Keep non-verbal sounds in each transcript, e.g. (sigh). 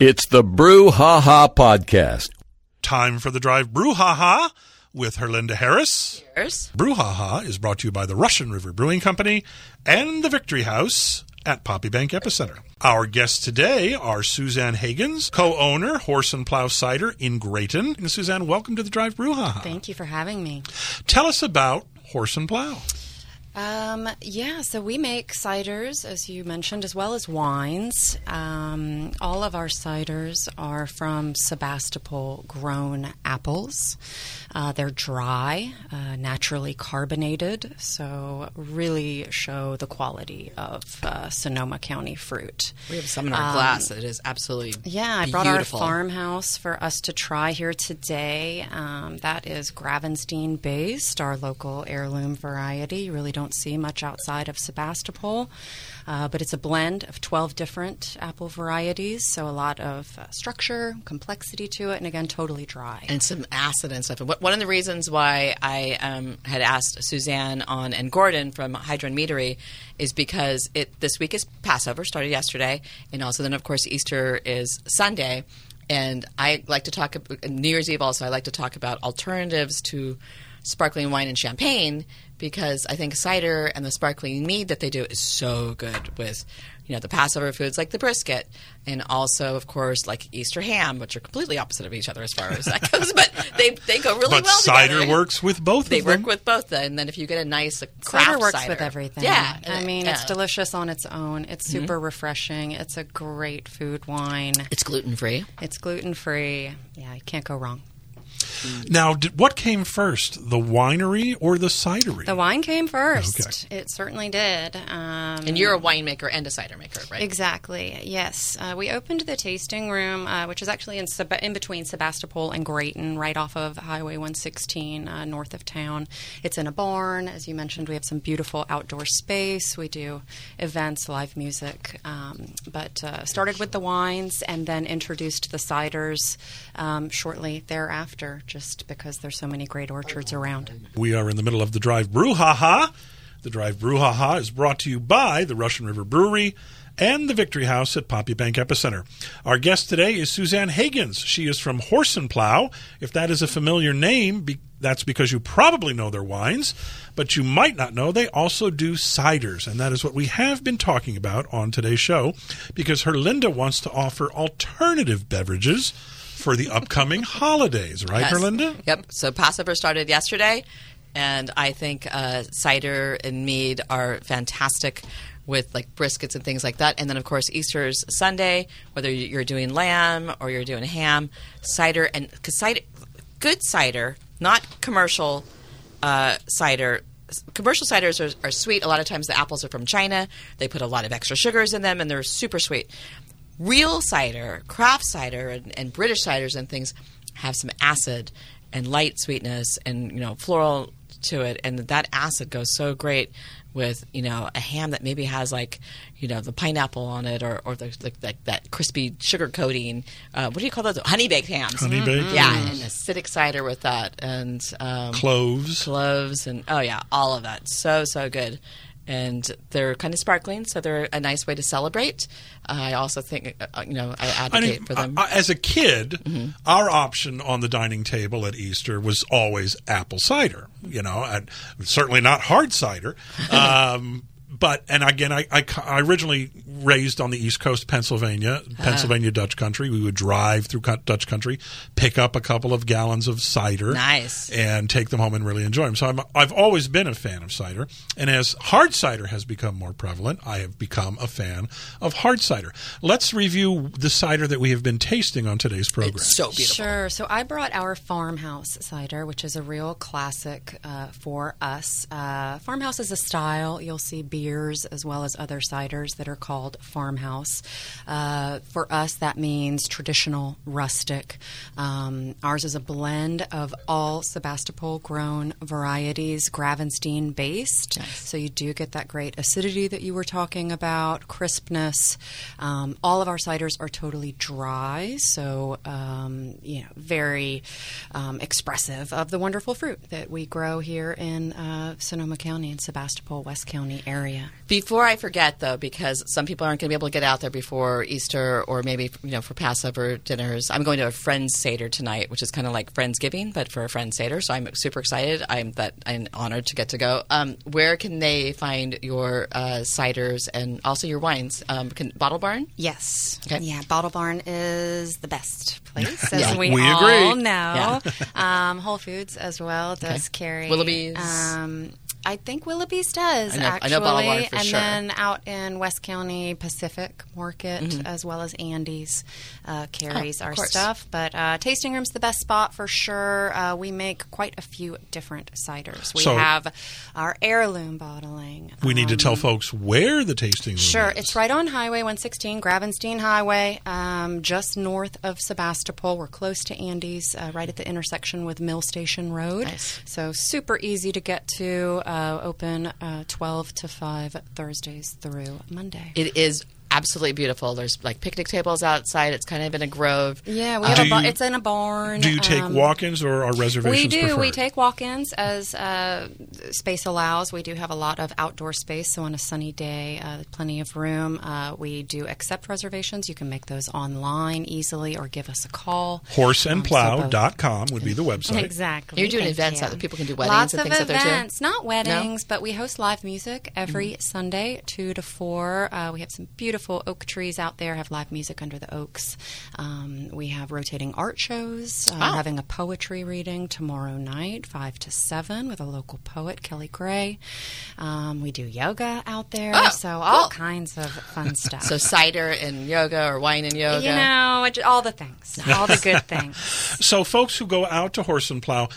It's the Brew Ha Ha Podcast. Time for the drive brouhaha with Herlinda Heras. Cheers. Brouhaha is brought to you by the Russian River Brewing Company and the Victory House at Poppy Bank Epicenter. Our guests today are Suzanne Hagins, co-owner Horse and Plow Cider in Graton. And Suzanne, welcome to the Drive Brouhaha. Thank you for having me. Tell us about Horse and Plow. Um, yeah, so we make ciders, as you mentioned, as well as wines. Um, all of our ciders are from Sebastopol grown apples. Uh, they're dry, uh, naturally carbonated, so really show the quality of uh, Sonoma County fruit. We have some in our glass that is absolutely Yeah, I brought our farmhouse for us to try here today. Um, that is Gravenstein based, our local heirloom variety. You really don't see much outside of Sebastopol, uh, but it's a blend of 12 different apple varieties, so a lot of uh, structure, complexity to it, and again, totally dry. and some acid and stuff. One of the reasons why I um, had asked Suzanne on and Gordon from Heidrun Meadery is because it this week is Passover, started yesterday, and also then of course Easter is Sunday. And I like to talk New Year's Eve also. I like to talk about alternatives to sparkling wine and champagne because I think cider and the sparkling mead that they do is so good with you know the Passover foods like the brisket and also of course like Easter ham, which are completely opposite of each other as far as that (laughs) goes, but they they go really but well cider together. works with both They of them. work with both, and then if you get a nice craft Cider works cider- with everything. Yeah, I mean, it's delicious on its own. It's mm-hmm. super refreshing. It's a great food wine. It's gluten free. It's gluten free. Yeah, you can't go wrong. Now, did, what came first, the winery or the cidery? The wine came first. Okay. It certainly did. Um, And you're a winemaker and a cider maker, right? Exactly. Yes, uh, we opened the tasting room, uh, which is actually in Seb- in between Sebastopol and Graton, right off of Highway 116, uh, north of town. It's in a barn, as you mentioned. We have some beautiful outdoor space. We do events, live music. Um, but uh, started with the wines and then introduced the ciders um, shortly thereafter, just because there's so many great orchards around. We are in the middle of the Drive Brouhaha. The Drive Brouhaha is brought to you by the Russian River Brewery and the Victory House at Poppy Bank Epicenter. Our guest today is Suzanne Hagins. She is from Horse and Plow. If that is a familiar name, be- that's because you probably know their wines, but you might not know they also do ciders, and that is what we have been talking about on today's show because Herlinda wants to offer alternative beverages for the upcoming holidays, right, Yes. Yep. So Passover started yesterday, and I think uh, cider and mead are fantastic with like briskets and things like that. And then of course Easter's Sunday, whether you're doing lamb or you're doing ham, cider and because cider, good cider, not commercial uh, cider. Commercial ciders are, are sweet. A lot of times the apples are from China. They put a lot of extra sugars in them, and they're super sweet. Real cider, craft cider, and, and British ciders and things have some acid and light sweetness and you know floral to it, and that acid goes so great with you know a ham that maybe has like you know the pineapple on it or or the, like that, that crispy sugar coating. Uh, what do you call those? Honey baked hams. Honey baked, Yeah, yes. and acidic cider with that, and um, Cloves. cloves and oh yeah, all of that. So so good. And they're kind of sparkling, so they're a nice way to celebrate. I also think, uh, you know, I I advocate mean, for them. I- I- as a kid, our option on the dining table at Easter was always apple cider. You know, and certainly not hard cider. (laughs) Um, but and again, I, I, I originally raised on the East Coast, of Pennsylvania, Pennsylvania Dutch country. We would drive through Dutch country, pick up a couple of gallons of cider, Nice. and take them home and really enjoy them. So I'm, I've always been a fan of cider, and as hard cider has become more prevalent, I have become a fan of hard cider. Let's review the cider that we have been tasting on today's program. it's so beautiful. Sure. So I brought our farmhouse cider, which is a real classic uh, for us. Uh, farmhouse is a style. You'll see as well as other ciders that are called farmhouse. Uh, for us, that means traditional, rustic. Um, ours is a blend of all Sebastopol grown varieties, Gravenstein based. So you do get that great acidity that you were talking about, crispness. Um, all of our ciders are totally dry, so um, you know, very um, expressive of the wonderful fruit that we grow here in uh, Sonoma County and Sebastopol, West County area. Yet. Before I forget, though, because some people aren't going to be able to get out there before Easter or maybe you know for Passover dinners, I'm going to a friends seder tonight, which is kind of like friendsgiving, but for a friends seder. So I'm super excited. I'm that I'm honored to get to go. Um, where can they find your uh, ciders and also your wines? Um, can, Bottle Barn. Yes. Okay. Yeah, Bottle Barn is the best place, (laughs) as Yeah. we, We all agree. know. (laughs) um, Whole Foods as well does carry Willibees? Um, I think Willibees does I know- I actually, know Bottle Barn for and sure. then out in West County Pacific Market Mm-hmm. as well as Andy's uh, carries Oh, our course. stuff. But uh, tasting room's the best spot for sure. Uh, we make quite a few different ciders. We So- have our heirloom bottling. We need to um, tell folks where the tasting room is. Sure, is. it's right on Highway 116, Gravenstein Highway, um, just north of Sebastopol. We're close to Andy's, uh, right at the intersection with Mill Station Road. Nice. So super easy to get to. Uh, open uh, 12 to 5 Thursdays through Monday. It is absolutely beautiful. There's like picnic tables outside. It's kind of in a grove. yeah, we have do a ba- you- it's in a barn. Do you take um, walk-ins or are reservations We do. preferred? We take walk-ins as uh, space allows. We do have a lot of outdoor space, so on a sunny day, uh, plenty of room. Uh, we do accept reservations. You can make those online easily, or give us a call. Horseandplow.com would be the website. Exactly. You're doing Thank events you. out there. People can do weddings Lots and of things out there, too? events. Not weddings, but we host live music every Sunday, two to four. Uh, we have some beautiful oak trees out there. Have live music under the oaks. Um, we have rotating art shows. Uh, Wow. Having a poetry reading tomorrow night, five to seven, with a local poet, Kelly Gray. Um, we do yoga out there. Oh, so all cool. kinds of fun (laughs) stuff. So cider and yoga or wine and yoga. you know, all the things, all the good (laughs) things. So, folks who go out to Horse and Plow,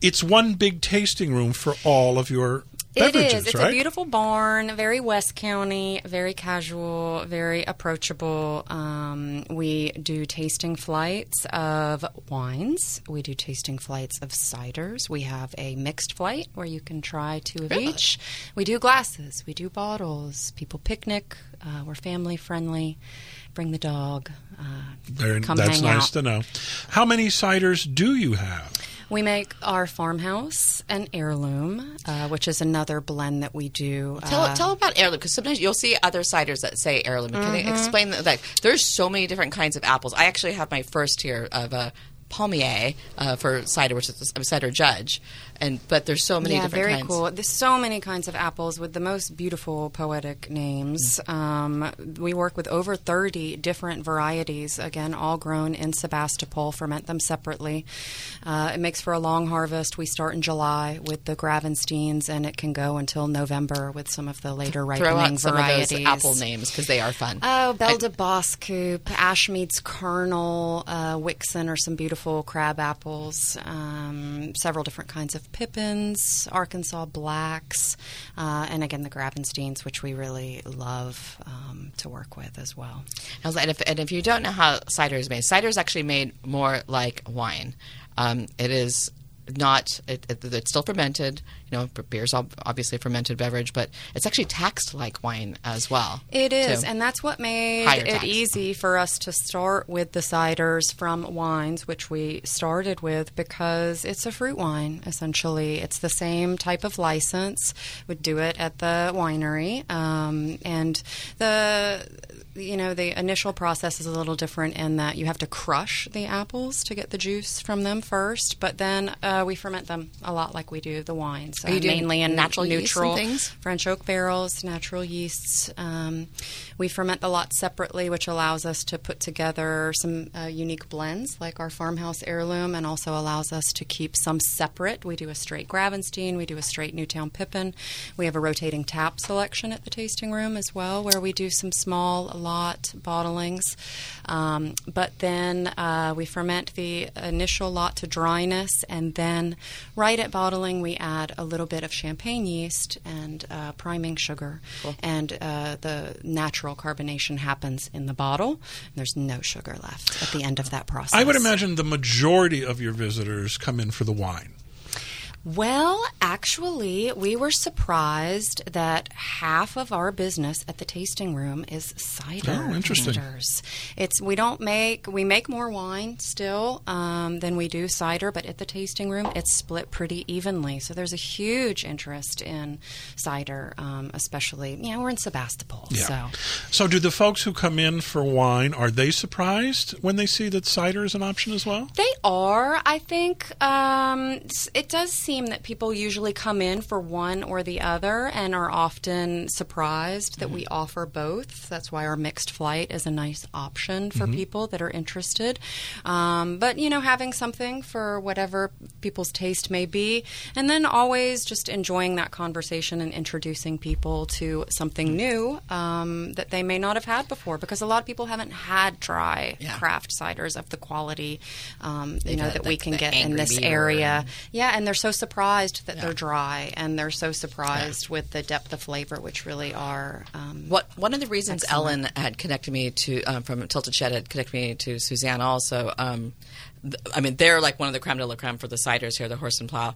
it's one big tasting room for all of your It beverages, is. It's right? a beautiful barn, very West County, very casual, very approachable. Um, we do tasting flights of wines. We do tasting flights of ciders. We have a mixed flight where you can try two of Really? each. We do glasses. We do bottles. People picnic. Uh, we're family friendly. Bring the dog. Uh, Very- that's nice out. to know. How many ciders do you have? We make our farmhouse and heirloom, uh, which is another blend that we do. Tell, uh, tell about heirloom because sometimes you'll see other ciders that say heirloom. Can Mm-hmm. you explain that? Like, there's so many different kinds of apples. I actually have my first here of a pommelier uh, for cider, which is a cider judge, and but there's so many yeah, different very kinds. cool. There's so many kinds of apples with the most beautiful poetic names. Mm. Um, we work with over 30 different varieties, again, all grown in Sebastopol, ferment them separately. Uh, it makes for a long harvest. We start in July with the Gravensteins, and it can go until November with some of the later ripening Throw out some varieties. of those apple names because they are fun. Oh, Belle de Boskoop, Ashmead's Kernel, uh, Wickson are some beautiful crab apples. Um, several different kinds of Pippins, Arkansas Blacks, uh, and again the Gravensteins, which we really love um, to work with as well. And if, and if you don't know how cider is made, cider is actually made more like wine. Um, it is not. It, it, it's still fermented. You know, beer's obviously a fermented beverage, but it's actually taxed like wine as well. It is, too. and that's what made Higher it tax. easy for us to start with the ciders from wines, which we started with because it's a fruit wine, essentially. It's the same type of license. Would do it at the winery, um, and the you know the initial process is a little different in that you have to crush the apples to get the juice from them first, but then uh, we ferment them a lot like we do the wines. Uh, mainly in natural neutral things? French oak barrels, natural yeasts. Um, we ferment the lot separately, which allows us to put together some uh, unique blends, like our farmhouse heirloom, and also allows us to keep some separate. We do a straight Gravenstein, we do a straight Newtown Pippin. We have a rotating tap selection at the tasting room as well, where we do some small lot bottlings. Um, but then uh, we ferment the initial lot to dryness, and then right at bottling, we add a little bit of champagne yeast and uh, priming sugar, and uh, the natural carbonation happens in the bottle. There's no sugar left at the end of that process. I would imagine the majority of your visitors come in for the wine. Well, actually, we were surprised that half of our business at the tasting room is cider. Oh, interesting. vendors. It's we don't make we make more wine still um, than we do cider, but at the tasting room it's split pretty evenly. So there's a huge interest in cider, um, especially you know we're in Sebastopol. Yeah. So So, do the folks who come in for wine are they surprised when they see that cider is an option as well? They are. I think um, it does seem that people usually come in for one or the other and are often surprised that we offer both. That's why our mixed flight is a nice option for people that are interested. Um, but, you know, having something for whatever people's taste may be, and then always just enjoying that conversation and introducing people to something new um, that they may not have had before because a lot of people haven't had dry Yeah. craft ciders of the quality um, you know that we can get in this area. and- Yeah, and they're so surprised that Yeah. they're dry, and they're so surprised with the depth of flavor, which really are. Um, What one of the reasons Excellent. Ellen had connected me to um, from Tilted Shed had connected me to Suzanne also. Um, th- I mean, they're like one of the creme de la creme for the ciders here, the Horse and Plow.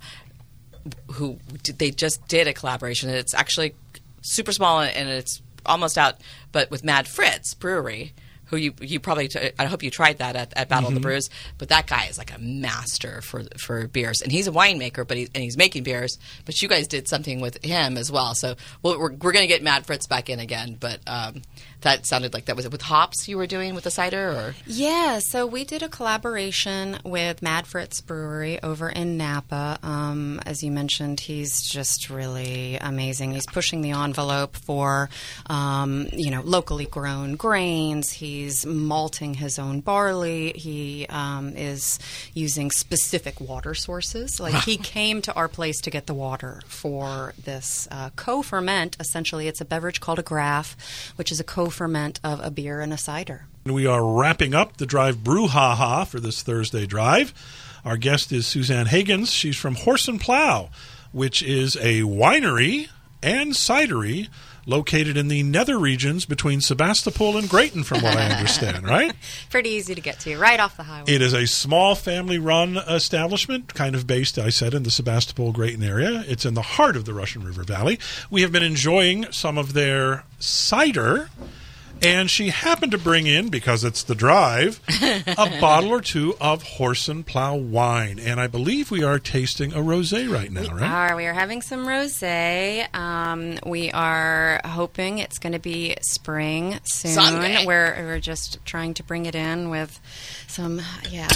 Who d- they just did a collaboration. It's actually super small and it's almost out, but with Mad Fritz Brewery. Who you you probably t- I hope you tried that at, at Battle of the Brews, but that guy is like a master for for beers, and he's a winemaker, but he, and he's making beers. But you guys did something with him as well, so well, we're we're gonna get Mad Fritz back in again. But um, that sounded like that was it with hops you were doing with the cider, or Yeah, so we did a collaboration with Mad Fritz Brewery over in Napa. Um, as you mentioned, he's just really amazing. He's pushing the envelope for, um, you know, locally grown grains. He's malting his own barley. He um, is using specific water sources. Like he came to our place to get the water for this uh, co-ferment. Essentially, it's a beverage called a graf, which is a co-ferment of a beer and a cider. We are wrapping up the drive brouhaha for this Thursday drive. Our guest is Suzanne Hagins. She's from Horse and Plow, which is a winery and cidery located in the nether regions between Sebastopol and Graton, from what I (laughs) understand, right? Pretty easy to get to, right off the highway. It is a small family run establishment, kind of based, I said, in the Sebastopol Graton area. It's in the heart of the Russian River Valley. We have been enjoying some of their cider. And she happened to bring in, because it's the drive, a (laughs) bottle or two of horse and plow wine. And I believe we are tasting a rosé right now, right? Are we are having some rosé? Um, we are hoping it's going to be spring soon. Sunday. We're we're just trying to bring it in with some yeah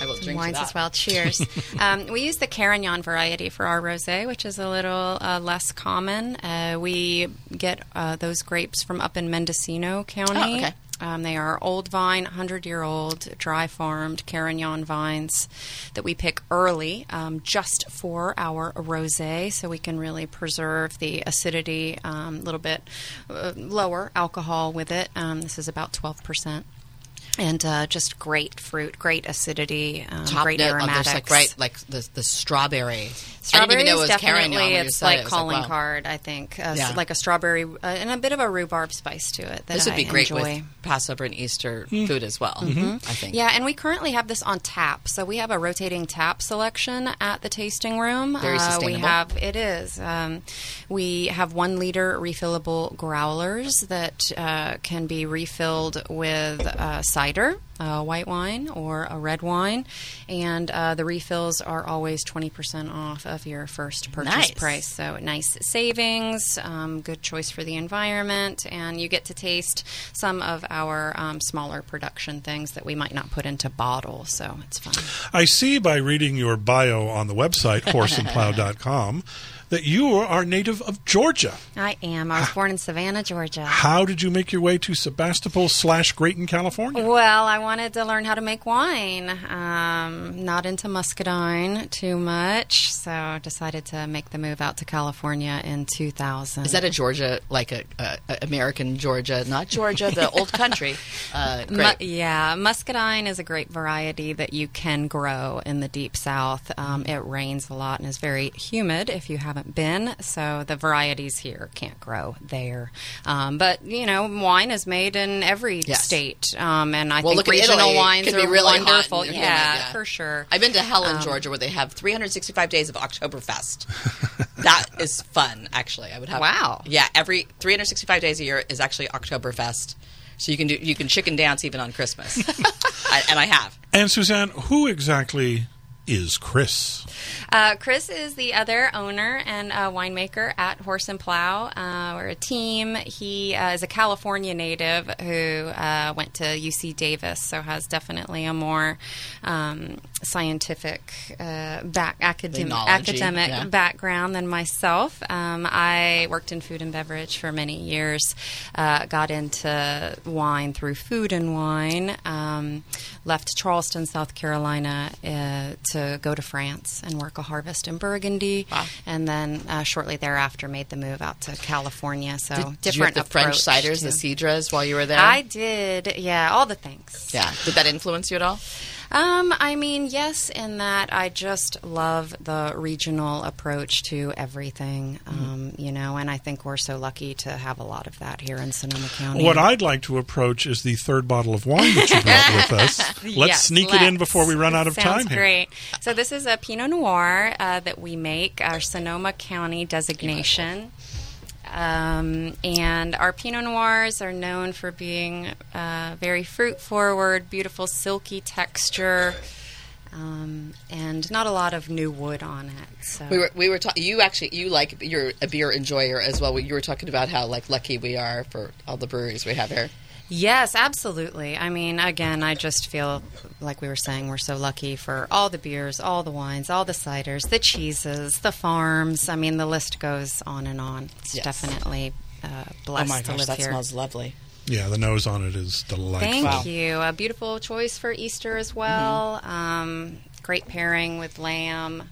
I will drink wines as well. Cheers. (laughs) um, we use the Carignan variety for our rosé, which is a little uh, less common. Uh, we get uh, those grapes from up in Mendocino County. Oh, okay. Um, they are old vine, 100 year old, dry farmed Carignan vines that we pick early um, just for our rose, so we can really preserve the acidity, a um, little bit uh, lower alcohol with it. Um, this is about 12%. And uh, just great fruit, great acidity, um, Top great note of aromatics. this, like right, like the the strawberry. Strawberry I didn't even know it is was definitely when it's like it. It was like, calling wow. card. I think uh, Yeah. like a strawberry uh, and a bit of a rhubarb spice to it. That This would I be great enjoy. with Passover and Easter food as well. I think. Yeah, and we currently have this on tap. So we have a rotating tap selection at the tasting room. Very Uh, we have it is. Um, we have one liter refillable growlers that uh, can be refilled with uh, cider. Uh, white wine or a red wine, and uh, the refills are always twenty percent off of your first purchase Nice. price. So nice savings, um, good choice for the environment, and you get to taste some of our um, smaller production things that we might not put into bottles. So it's fun. I see by reading your bio on the website, (laughs) horseandplow.com, that you are native of Georgia. I am. I was born in Savannah, Georgia. How did you make your way to Sebastopol slash Graton, California? Well, I wanted to learn how to make wine. Um, not into muscadine too much, so I decided to make the move out to California in 2000. Is that a Georgia, like a, a, a American Georgia, not Georgia, the (laughs) old country? Uh, Mu- yeah, muscadine is a great variety that you can grow in the deep south. Um, it rains a lot and is very humid if you have haven't been, so the varieties here can't grow there. Um, but you know, wine is made in every Yes. state, um, and I Well, think regional Italy. Wines are be really wonderful. Yeah, yeah. for sure. I've been to Helen, Um, Georgia, where they have 365 days of Oktoberfest. that (laughs) is fun, actually. I would have. Wow. Yeah, every 365 days a year is actually Oktoberfest. So you can do you can chicken dance even on Christmas, (laughs) I, and I have. And Suzanne, who exactly is Chris? Uh, Chris is the other owner and uh, winemaker at Horse and Plow. Uh, we're a team. He uh, is a California native who uh, went to UC Davis, so has definitely a more um, scientific uh, back academic academic yeah. background than myself. Um, I worked in food and beverage for many years. Uh, got into wine through Food and Wine. Um, left Charleston, South Carolina, uh, to go to France and work a harvest in Burgundy, Wow. and then uh, shortly thereafter made the move out to California. So Did, did you different have the French ciders, the to- cidras, while you were there? I did, yeah, all the things. yeah. Did that influence you at all? Um, I mean, yes, in that I just love the regional approach to everything, um, you know, and I think we're so lucky to have a lot of that here in Sonoma County. What I'd like to approach is the third bottle of wine that you brought with us. (laughs) Let's Yes, sneak it in before we run out of Sounds time here. great. So this is a Pinot Noir uh, that we make, our Sonoma County designation. Um, and our Pinot Noirs are known for being uh, very fruit forward, beautiful silky texture, um, and not a lot of new wood on it. So We were we were talking. You actually you like you're a beer enjoyer as well. You were talking about how like lucky we are for all the breweries we have here. Yes, absolutely. I mean, again, I just feel like we were saying we're so lucky for all the beers, all the wines, all the ciders, the cheeses, the farms. I mean, the list goes on and on. It's Yes. definitely uh, blessed oh my to gosh, live that here. smells lovely. Yeah, the nose on it is delightful. Thank Wow. you. A beautiful choice for Easter as well. Um, great pairing with lamb.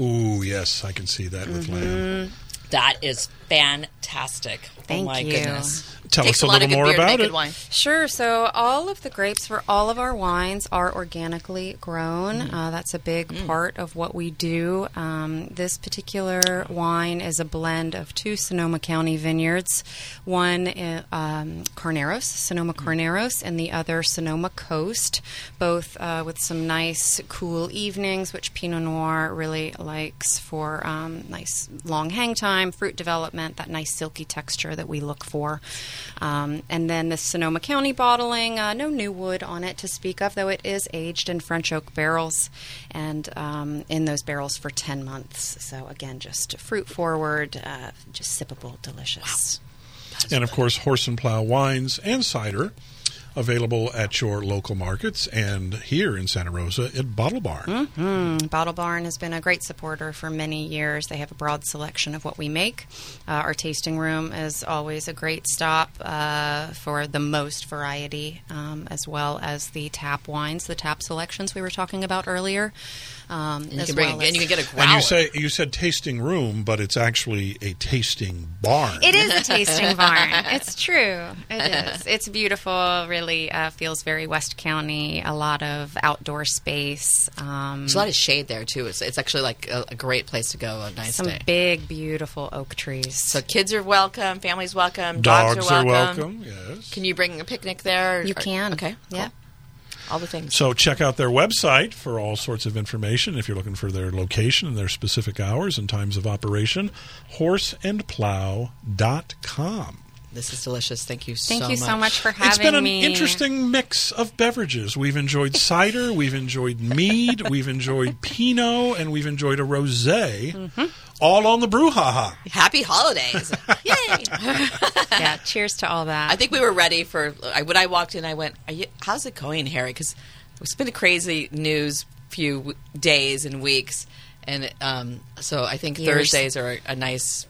Ooh, yes, I can see that with lamb. That is fantastic. Thank oh my you. goodness. Tell Takes us a lot of little more about it. wine. Sure. So all of the grapes for all of our wines are organically grown. Uh, that's a big part of what we do. Um, this particular wine is a blend of two Sonoma County vineyards. One uh, um, Carneros, Sonoma Carneros, and the other Sonoma Coast. Both uh, with some nice cool evenings, which Pinot Noir really likes for um, nice long hang time, fruit development, that nice silky texture that we look for. Um, and then the Sonoma County bottling, uh, no new wood on it to speak of, though it is aged in French oak barrels and um, in those barrels for 10 months. So, again, just fruit forward, uh, just sippable, delicious. And of course, horse and plow wines and cider available at your local markets and here in Santa Rosa at Bottle Barn. Mm, Bottle Barn has been a great supporter for many years. They have a broad selection of what we make. Uh, our tasting room is always a great stop uh, for the most variety, um, as well as the tap wines, the tap selections we were talking about earlier. Um, And you as can bring well and you can get a growler. And you say you said tasting room, but it's actually a tasting barn. It is a tasting (laughs) barn. It's true. It is. (laughs) It's beautiful. Really uh, feels very West County. A lot of outdoor space. Um, There's a lot of shade there too. It's, it's actually like a, a great place to go a nice some day. big, beautiful oak trees. so kids are welcome, families welcome, dogs, Dogs are welcome. welcome. Yes. Can you bring a picnic there? You Or- can. Okay. Yeah. cool. All the things. So check out their website for all sorts of information if you're looking for their location and their specific hours and times of operation. Horseandplow.com. This is delicious. Thank you so much. Thank so you much. so much for having me. It's been an me. interesting mix of beverages. We've enjoyed (laughs) cider, we've enjoyed mead, we've enjoyed Pinot, and we've enjoyed a rosé, Mm-hmm. all on the brouhaha. Happy holidays. (laughs) Yay. (laughs) yeah, cheers to all that. I think we were ready for. When I walked in, I went, Are you, "How's it going, Harry?" Because it's been a crazy news few days and weeks, and um, so I think Years. Thursdays are a, a nice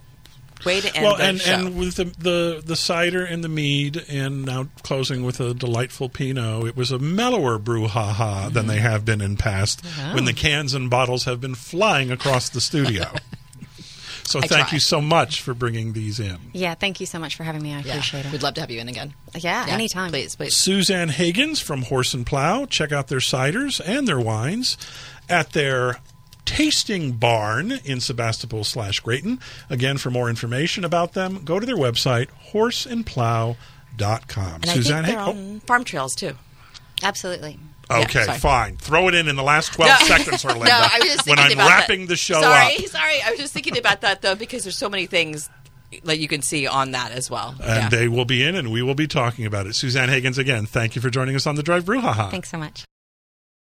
way to end well, and, show. and with the, the the cider and the mead, and now closing with a delightful Pinot, it was a mellower brouhaha than they have been in past uh-huh. when the cans and bottles have been flying across the studio. (laughs) so I thank try. you so much for bringing these in. yeah, thank you so much for having me. I yeah, appreciate it. we'd love to have you in again. yeah, Yeah, anytime. please, please. Suzanne Hagins from Horse and Plow. Check out their ciders and their wines at their Tasting Barn in Sebastopol slash Graton. Again, for more information about them, go to their website, horseandplow.com. And Suzanne, I hey, think they're oh, farm trails too. Absolutely. Okay, sorry. fine. Throw it in in the last 12 No. (laughs) seconds, Herlinda. No, I was just when I'm about wrapping that. the show sorry, up. Sorry, I was just thinking about that though because there's so many things that you can see on that as well. And yeah. they will be in, and we will be talking about it. Suzanne Hagins, again, thank you for joining us on the Drive Brouhaha. Thanks so much.